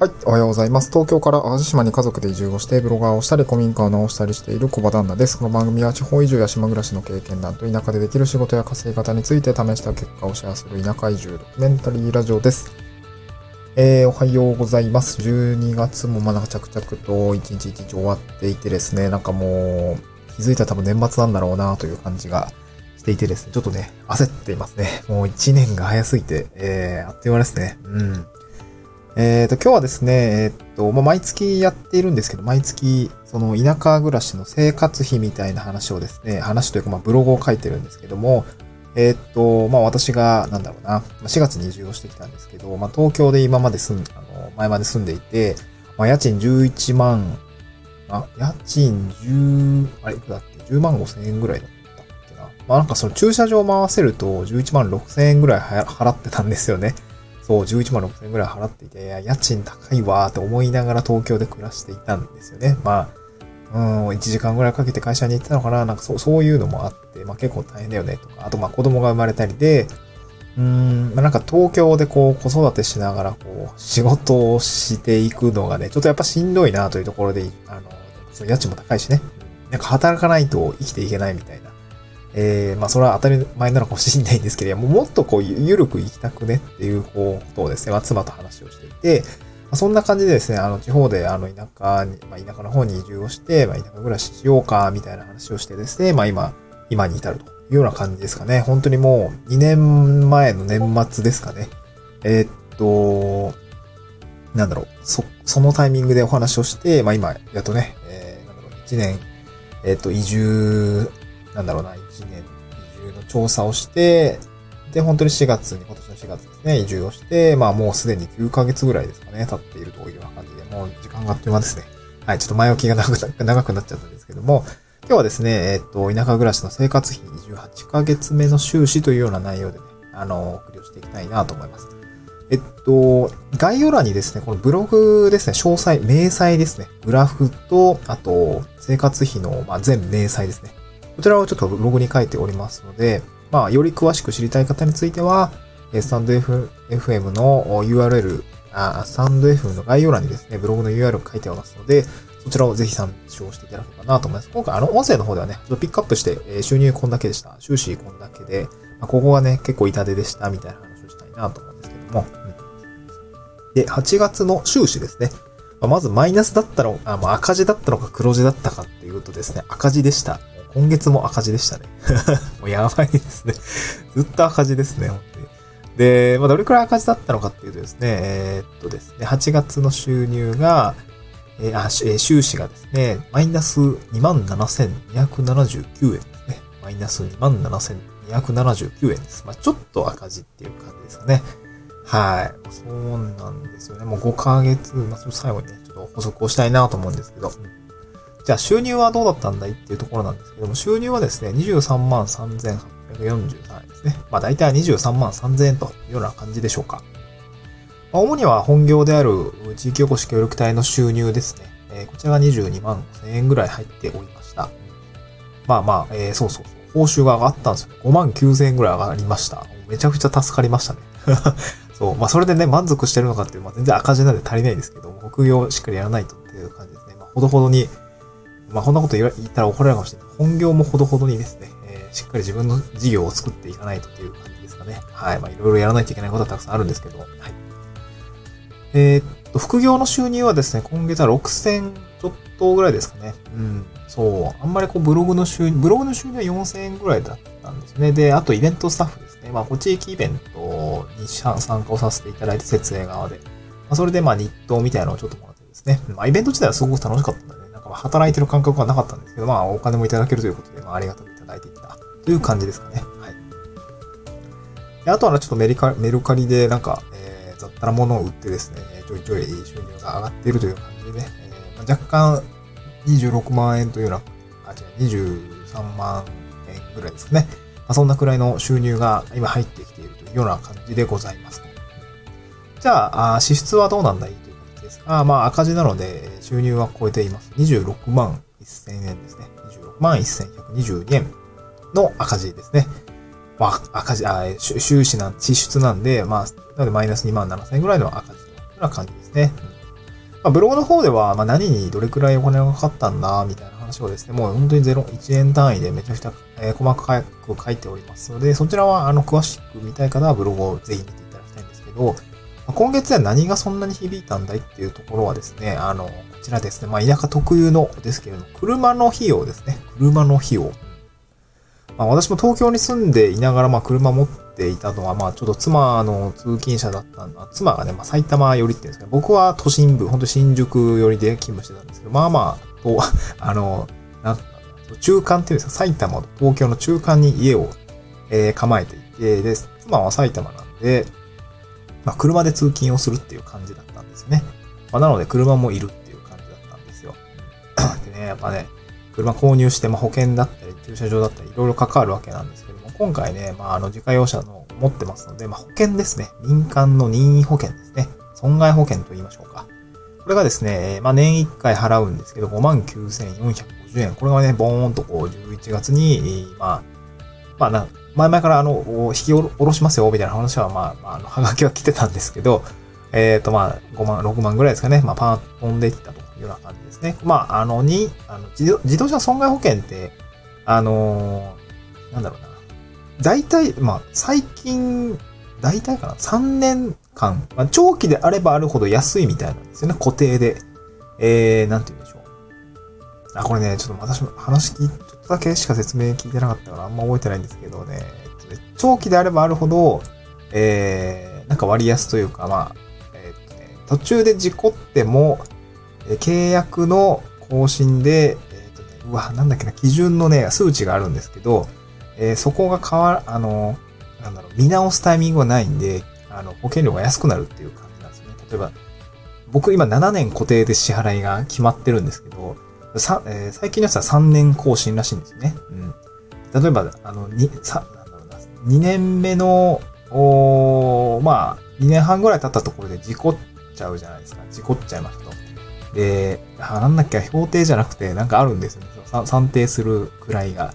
はい、おはようございます。東京から淡路島に家族で移住をして、ブロガーをしたり、古民家を直したりしている小場旦那です。この番組は地方移住や島暮らしの経験談と田舎でできる仕事や稼ぎ方について試した結果をシェアする田舎移住ドキュメンタリーラジオです。えー、おはようございます。12月もまだ着々と一日一日終わっていてですね、なんかもう気づいたら多分年末なんだろうなという感じがしていてですね、ちょっとね、焦っていますね。もう1年が早すぎて、えー、あっという間ですね。うん。えっ、ー、と、今日はですね、えっ、ー、と、まあ、毎月やっているんですけど、毎月、その田舎暮らしの生活費みたいな話をですね、話というか、まあ、ブログを書いてるんですけども、えっ、ー、と、まあ、私が、なんだろうな、4月に移住をしてきたんですけど、まあ、東京で今まで住ん、あの、前まで住んでいて、まあ、家賃11万、あ、家賃10、あれ、いくらだっけ ?10 万5千円ぐらいだったっけな。まあ、なんかその駐車場回せると11万6千円ぐらい払ってたんですよね。そう、11万6千円ぐらい払っていて、家賃高いわーって思いながら東京で暮らしていたんですよね。まあ、うん、1時間ぐらいかけて会社に行ったのかななんかそう、そういうのもあって、まあ結構大変だよねとか、あとまあ子供が生まれたりで、うん、まあなんか東京でこう子育てしながらこう仕事をしていくのがね、ちょっとやっぱしんどいなというところで、あの、その家賃も高いしね。なんか働かないと生きていけないみたいな。えー、まあ、それは当たり前なのかもしれないんですけれども、もっとこう、ゆるく行きたくねっていう、こう、ことをですね、まあ、妻と話をしていて、まあ、そんな感じでですね、あの、地方で、あの、田舎に、まあ、田舎の方に移住をして、まあ、田舎暮らししようか、みたいな話をしてですね、まあ、今、今に至るというような感じですかね。本当にもう、2年前の年末ですかね。えー、っと、なんだろう、そ、そのタイミングでお話をして、まあ、今、やっとね、えー、なんだろう、1年、えー、っと、移住なんだろうな、年移住の調査をして、で、本当に4月に、今年の4月ですね、移住をして、まあもうすでに9ヶ月ぐらいですかね、経っているというような感じで、もう時間があっという間ですね。はい、ちょっと前置きが長く 長くなっちゃったんですけども、今日はですね、えっと、田舎暮らしの生活費28ヶ月目の収支というような内容でね、あの、お送りをしていきたいなと思います。えっと、概要欄にですね、このブログですね、詳細、明細ですね、グラフと、あと、生活費の、まあ、全明細ですね。こちらをちょっとブログに書いておりますので、まあ、より詳しく知りたい方については、スタンド FM の URL、あスタンド FM の概要欄にですね、ブログの URL を書いておりますので、そちらをぜひ参照していただければなと思います。今回、あの、音声の方ではね、ちょっとピックアップして、え収入こんだけでした。収支こんだけで、まあ、ここがね、結構痛手でした、みたいな話をしたいなと思うんですけども。うん、で、8月の収支ですね。ま、まずマイナスだったの、あま、赤字だったのか黒字だったかっていうとですね、赤字でした。今月も赤字でしたね。もうやばいですね。ずっと赤字ですね、本当に。で、まあ、どれくらい赤字だったのかっていうとですね、えー、っとですね、8月の収入が、えー、あ、収支がですね、マイナス27,279円ですね。マイナス27,279円です。まあ、ちょっと赤字っていう感じですかね。はい。そうなんですよね。もう5ヶ月、まあ、最後にね、ちょっと補足をしたいなと思うんですけど。じゃあ収入はどうだったんだいっていうところなんですけども、収入はですね、23万3843円ですね。まあ大体23万3000円というような感じでしょうか。まあ、主には本業である地域おこし協力隊の収入ですね。えー、こちらが22万5000円ぐらい入っておりました。まあまあ、えー、そうそう。報酬が上がったんですよ。5万9000円ぐらい上がりました。めちゃくちゃ助かりましたね。そう。まあそれでね、満足してるのかっていう、まあ全然赤字なんで足りないですけど、副業をしっかりやらないとっていう感じですね。まあほどほどにまあ、こんなこと言ったら怒られるかもしれない。本業もほどほどにですね、えー、しっかり自分の事業を作っていかないとという感じですかね。はい。まあ、いろいろやらないといけないことはたくさんあるんですけど、はい。えー、っと、副業の収入はですね、今月は6000ちょっとぐらいですかね。うん。そう。あんまりこう、ブログの収入、ブログの収入は4000円ぐらいだったんですね。で、あとイベントスタッフですね。まあ、こ地域イベントに参加をさせていただいて、設営側で。まあ、それでまあ、日当みたいなのをちょっともらってですね。まあ、イベント自体はすごく楽しかったんで、働いてる感覚はなかったんですけど、まあ、お金もいただけるということで、まあ、ありがとういただいていたという感じですかね。はい。であとは、ちょっとメリカメルカリで、なんか、えー、雑多なものを売ってですね、ちょいちょい収入が上がっているという感じでね、えー、若干26万円というような、あ、違う、23万円ぐらいですかね。まあ、そんなくらいの収入が今入ってきているというような感じでございます。じゃあ、あ支出はどうなんだいですが、まあ赤字なので収入は超えています。26万1000円ですね。26万1122円の赤字ですね。まあ赤字、あ収支な、支出なんで、まあ、なのでマイナス2万7000円ぐらいの赤字というような感じですね。まあ、ブログの方では、まあ、何にどれくらいお金がかかったんだ、みたいな話をですね、もう本当に0、1円単位でめちゃくちゃ、えー、細かく書いておりますので、そちらは、あの、詳しく見たい方はブログをぜひ見ていただきたいんですけど、今月は何がそんなに響いたんだいっていうところはですね、あの、こちらですね、まあ、田舎特有のですけれども、車の費用ですね。車の費用。まあ、私も東京に住んでいながら、まあ、車持っていたのは、まあ、ちょっと妻の通勤者だったんだ。妻がね、まあ、埼玉寄りっていうんですか僕は都心部、本当新宿寄りで勤務してたんですけど、まあまあ、と、あの、なん中間っていうんですか、埼玉と東京の中間に家を、えー、構えていて、で、妻は埼玉なんで、まあ、車で通勤をするっていう感じだったんですね。まあ、なので、車もいるっていう感じだったんですよ。でね、やっぱね、車購入して、まあ、保険だったり、駐車場だったり、いろいろ関わるわけなんですけども、今回ね、まあ、あの、自家用車の持ってますので、まあ、保険ですね。民間の任意保険ですね。損害保険と言いましょうか。これがですね、まあ、年1回払うんですけど、59,450円。これがね、ボーンとこう、11月に、まあ、まあ、前々からあの、引き下ろしますよ、みたいな話は、まあ、あ、の、はがきは来てたんですけど、えっ、ー、と、まあ、5万、6万ぐらいですかね。まあ、パー飛んできたというような感じですね。まあ、あの、に、あの自動車損害保険って、あのー、なんだろうな。大体、まあ、最近、大体かな ?3 年間、まあ、長期であればあるほど安いみたいなんですよね。固定で。えー、なんて言うんでしょう。あ、これね、ちょっと私も話聞い、ちょっとだけしか説明聞いてなかったからあんま覚えてないんですけどね。長期であればあるほど、えー、なんか割安というか、まあ、えーね、途中で事故っても、え契約の更新で、えーとね、うわ、なんだっけな、基準のね、数値があるんですけど、えー、そこが変わあの、なんだろう、見直すタイミングがないんで、あの、保険料が安くなるっていう感じなんですね。例えば、僕今7年固定で支払いが決まってるんですけど、さえー、最近のやつは3年更新らしいんですね。うん。例えば、あの、に、さ、なんだろうな、2年目の、おまあ、2年半ぐらい経ったところで事故っちゃうじゃないですか。事故っちゃいましたと。で、あ、なんだっけ、標定じゃなくて、なんかあるんですよね。算定するくらいが。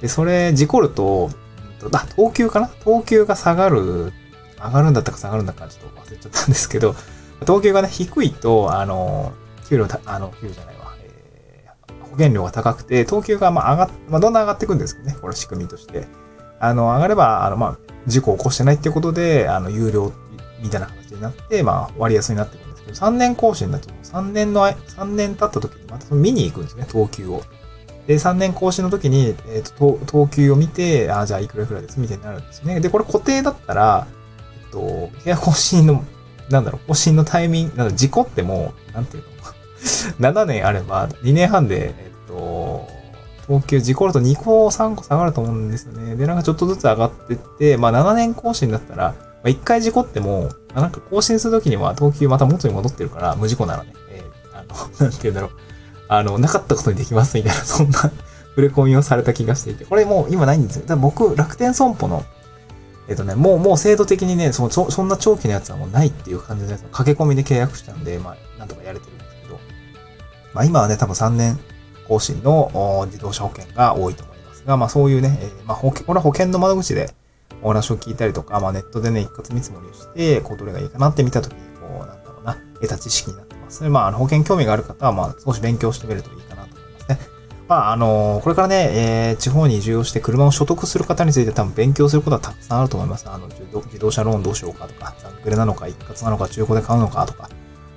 で、それ、事故ると、うんあ、等級かな？等級が下がる、上がるんだったか下がるんだかちょっと忘れちゃったんですけど、等級がね、低いと、あの、給料た、あの、給料じゃない、保険料が高くて、等級がまあ上がっ、まあどんどん上がっていくんですけどね、これ仕組みとして。あの、上がれば、あの、まあ、事故を起こしてないっていうことで、あの、有料みたいな形になって、まあ、割安になっていくんですけど、3年更新だと、3年の、3年経った時にまた見に行くんですね、等級を。で、3年更新の時に、えっ、ー、と、等級を見て、あ、じゃあいくらいくらですみたいになるんですね。で、これ固定だったら、えっと、契約更新の、なんだろう、更新のタイミング、なんだ、事故ってもうなんていうの ?7 年あれば、2年半で、等級、事故ると2個、3個下がると思うんですよね。で、なんかちょっとずつ上がってって、まあ7年更新だったら、まあ、1回事故っても、なんか更新するときには等級また元に戻ってるから、無事故ならね、えー、あの、なんて言うんだろう。あの、なかったことにできますみたいな、そんな触れ込みをされた気がしていて、これもう今ないんですよ。だ僕、楽天損保の、えっとね、もう、もう制度的にね、その、そんな長期のやつはもうないっていう感じのやつ駆け込みで契約したんで、まあ、なんとかやれてるんですけど、まあ今はね、多分3年更新の自動車保険が多いと思いますが、まあそういうね、えー、まあ保険、これは保険の窓口でお話を聞いたりとか、まあネットでね、一括見積もりをして、こうどれがいいかなって見たときに、こう、なんだろうな、得た知識になってます。まあ、あの保険興味がある方は、まあ、少し勉強してみるといいかなと思いますね。まあ、あの、これからね、えー、地方に移住をして車を所得する方について多分勉強することはたくさんあると思います。あの、自動車ローンどうしようかとか、残クレなのか、一括なのか、中古で買うのかとか、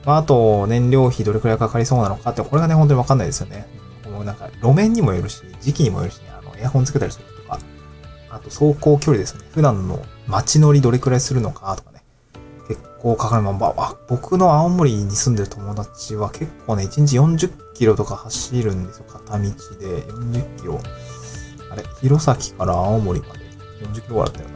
まあ、あと、燃料費どれくらいかかりそうなのかって、これがね、本当にわかんないですよね。なんか、路面にもよるし、時期にもよるしね、あの、エアコンつけたりするとか、あと、走行距離ですね。普段の街乗りどれくらいするのかとかね。結構かかる。まあ、僕の青森に住んでる友達は結構ね、1日40キロとか走るんですよ。片道で40キロ。あれ、弘前から青森まで40キロぐらいだったよな。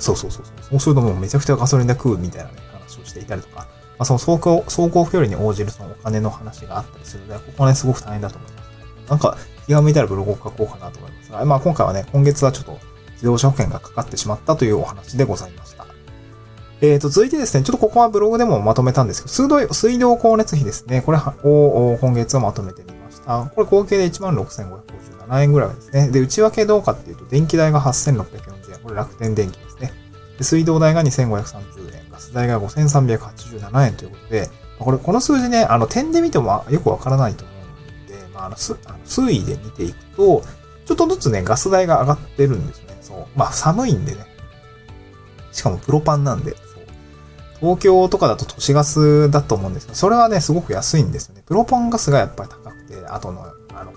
そうそうそうそう。そうするともうめちゃくちゃガソリンで食うみたいなね、話をしていたりとか。まあ、その走行、走行距離に応じるそのお金の話があったりするので、ここはね、すごく大変だと思います。なんか、気が向いたらブログを書こうかなと思いますが、まあ今回はね、今月はちょっと自動車保険がかかってしまったというお話でございました。えっ、ー、と、続いてですね、ちょっとここはブログでもまとめたんですけど、水道、水道光熱費ですね。これを今月はまとめてみました。これ合計で16,557円ぐらいですね。で、内訳どうかっていうと、電気代が8,640円。これ楽天電気ですね。で水道代が2,530円。ス代が5,387円ということで、これ、この数字ね、あの、点で見てもよくわからないと思うんで、まあ、あの、すあの推移で見ていくと、ちょっとずつね、ガス代が上がってるんですね。そう。まあ、寒いんでね。しかもプロパンなんで、そう。東京とかだと都市ガスだと思うんですけど、それはね、すごく安いんですよね。プロパンガスがやっぱり高くて、あとの、あの、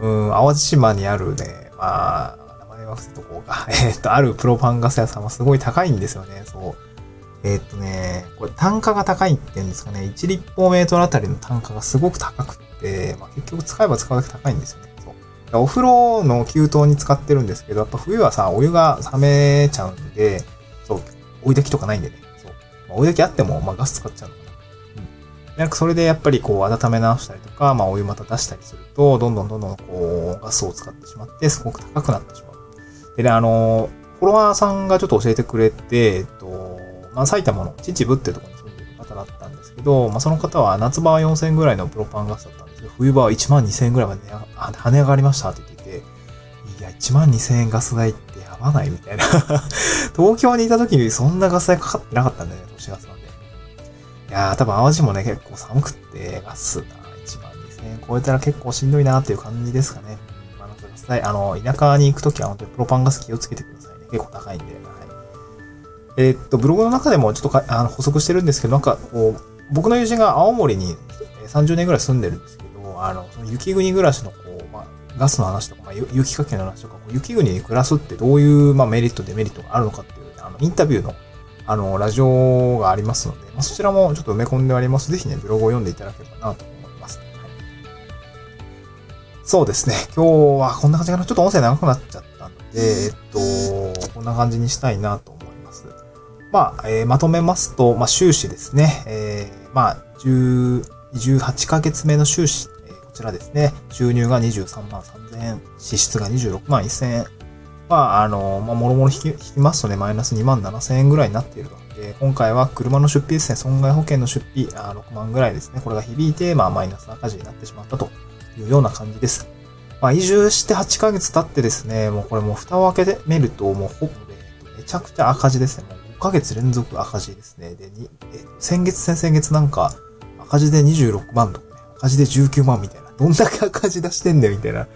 うん、淡路島にあるね、まあ、名前は伏せとこうか。えっと、あるプロパンガス屋さんはすごい高いんですよね。そう。えっとね、これ単価が高いっていうんですかね、1立方メートルあたりの単価がすごく高くって、まあ、結局使えば使うだけ高いんですよね。そう。お風呂の給湯に使ってるんですけど、やっぱ冬はさ、お湯が冷めちゃうんで、そう、追い炊きとかないんでね。そう。まあ、追い炊きあっても、まあ、ガス使っちゃうのかな。うん。なんかそれでやっぱりこう、温め直したりとか、まあ、お湯また出したりすると、どんどんどんどんこう、ガスを使ってしまって、すごく高くなってしまう。でね、あの、フォロワーさんがちょっと教えてくれて、えっと、まあ、埼玉の秩父ってところに住んでる方だったんですけど、まあ、その方は夏場は4000円ぐらいのプロパンガスだったんですけど、冬場は1万2000円ぐらいまで跳ね上がりましたって言ってて、いや、1万2000円ガス代ってやばないみたいな 東京にいた時にそんなガス代かかってなかったんだよね、年月なんで。いやー、多分淡路もね、結構寒くって、ガスが1万2000円超えたら結構しんどいなっていう感じですかね。まあ、ガス代、あの、田舎に行くときは本当にプロパンガス気をつけてくださいね。結構高いんで。えー、っと、ブログの中でもちょっとかあの補足してるんですけど、なんかこう、僕の友人が青森に30年ぐらい住んでるんですけど、あの、その雪国暮らしのこう、まあ、ガスの話とか、まあ、雪かけの話とか、雪国に暮らすってどういう、まあ、メリット、デメリットがあるのかっていう、あの、インタビューの、あの、ラジオがありますので、まあ、そちらもちょっと埋め込んであります。ぜひね、ブログを読んでいただければなと思います。はい、そうですね。今日はこんな感じかな。ちょっと音声長くなっちゃったんで、えっと、こんな感じにしたいなとまあ、えー、まとめますと、まあ、収支ですね。えー、まあ、10 18ヶ月目の収支、えー、こちらですね。収入が23万3000円、支出が26万1000円。まあ、あの、まあ、もろもろ引き引きますとね、マイナス2万7000円ぐらいになっているので、今回は車の出費ですね、損害保険の出費、あ6万ぐらいですね。これが響いて、まあ、マイナス赤字になってしまったというような感じです。まあ、移住して8ヶ月経ってですね、もうこれもう蓋を開けてみると、もうほぼ、めちゃくちゃ赤字ですね。もうヶ月連続赤字ですね。で、にえ先月、先々月なんか赤字で26万とかね、赤字で19万みたいな。どんだけ赤字出してんだよみたいな。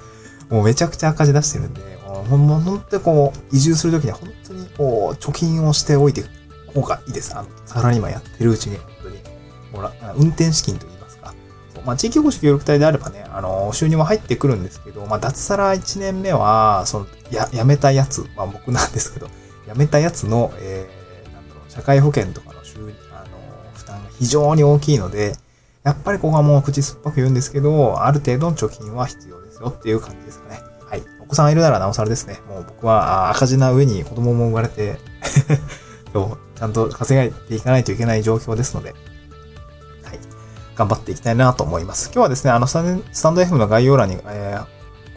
もうめちゃくちゃ赤字出してるんで、ほん、ほんとこう、移住するときには本当にこう、貯金をしておいて方がいいです。あの、サラリーマンやってるうちに、本当に。もら運転資金と言いますか。まあ、地域おこし協力隊であればね、あの、収入も入ってくるんですけど、まあ、脱サラ1年目は、その、や、やめたやつ、まあ僕なんですけど、やめたやつの、えー社会保険とかの収あの負担が非常に大きいので、やっぱりここはもう口酸っぱく言うんですけど、ある程度の貯金は必要ですよっていう感じですかね。はい。お子さんいるならなおさらですね。もう僕は赤字な上に子供も生まれて、ちゃんと稼がていかないといけない状況ですので、はい。頑張っていきたいなと思います。今日はですね、あの、スタンド FM の概要欄に、えー、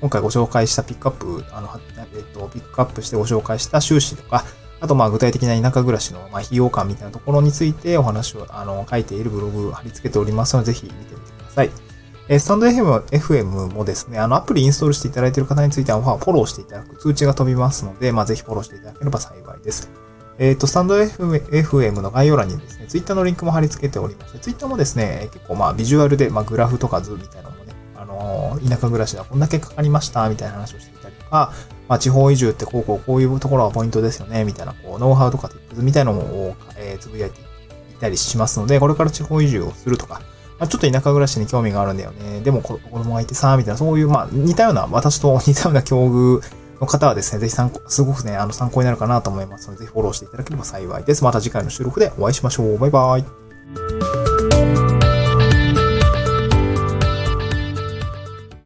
今回ご紹介したピックアップ、あの、えっと、ピックアップしてご紹介した収支とか、あと、まあ、具体的な田舎暮らしの、まあ、費用感みたいなところについてお話を、あの、書いているブログ貼り付けておりますので、ぜひ見てみてください。えスタンド FM, FM もですね、あの、アプリインストールしていただいている方については、フォローしていただく通知が飛びますので、まあ、ぜひフォローしていただければ幸いです。えっ、ー、と、スタンド FM, の概要欄にですね、ツイッターのリンクも貼り付けておりまして、ツイッターもですね、結構まあ、ビジュアルで、まあ、グラフとか図みたいなのもね、あのー、田舎暮らしではこんだけかかりました、みたいな話をしてか、まあ、地方移住ってこうこうこういうところがポイントですよね、みたいな、こう、ノウハウとか tips みたいなのも、えー、つぶやいていたりしますので、これから地方移住をするとか、まあ、ちょっと田舎暮らしに興味があるんだよね。でも子供がいてさ、みたいな、そういう、まあ、似たような、私と 似たような境遇の方はですね、ぜひ参考、すごくね、あの、参考になるかなと思いますので、ぜひフォローしていただければ幸いです。また次回の収録でお会いしましょう。バイバイ。